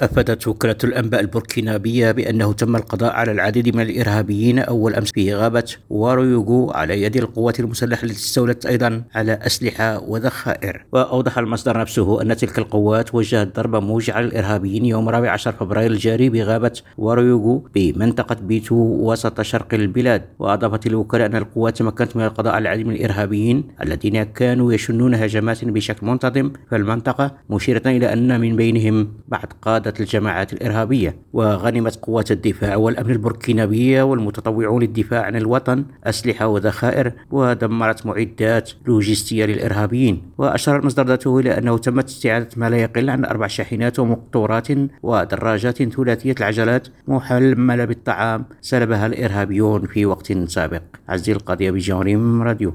أفادت وكالة الأنباء البوركينابية بأنه تم القضاء على العديد من الإرهابيين أول أمس في غابة وارويوغو على يد القوات المسلحة التي استولت أيضا على أسلحة وذخائر. وأوضح المصدر نفسه أن تلك القوات وجهت ضربة موجعة للإرهابيين يوم 14 فبراير الجاري بغابة وارويوغو بمنطقة بيتو وسط شرق البلاد. وأضافت الوكالة أن القوات تمكنت من القضاء على العديد من الإرهابيين الذين كانوا يشنون هجمات بشكل منتظم في المنطقة مشيرة إلى أن من بينهم بعض قادة قادة الجماعات الإرهابية وغنمت قوات الدفاع والأمن البوركينابية والمتطوعون للدفاع عن الوطن أسلحة وذخائر ودمرت معدات لوجستية للإرهابيين. وأشار المصدر ذاته إلى أنه تمت استعادة ما لا يقل عن أربع شاحنات ومقطورات ودراجات ثلاثية العجلات محملة بالطعام سلبها الإرهابيون في وقت سابق. عزيز القضية بجوريم راديو.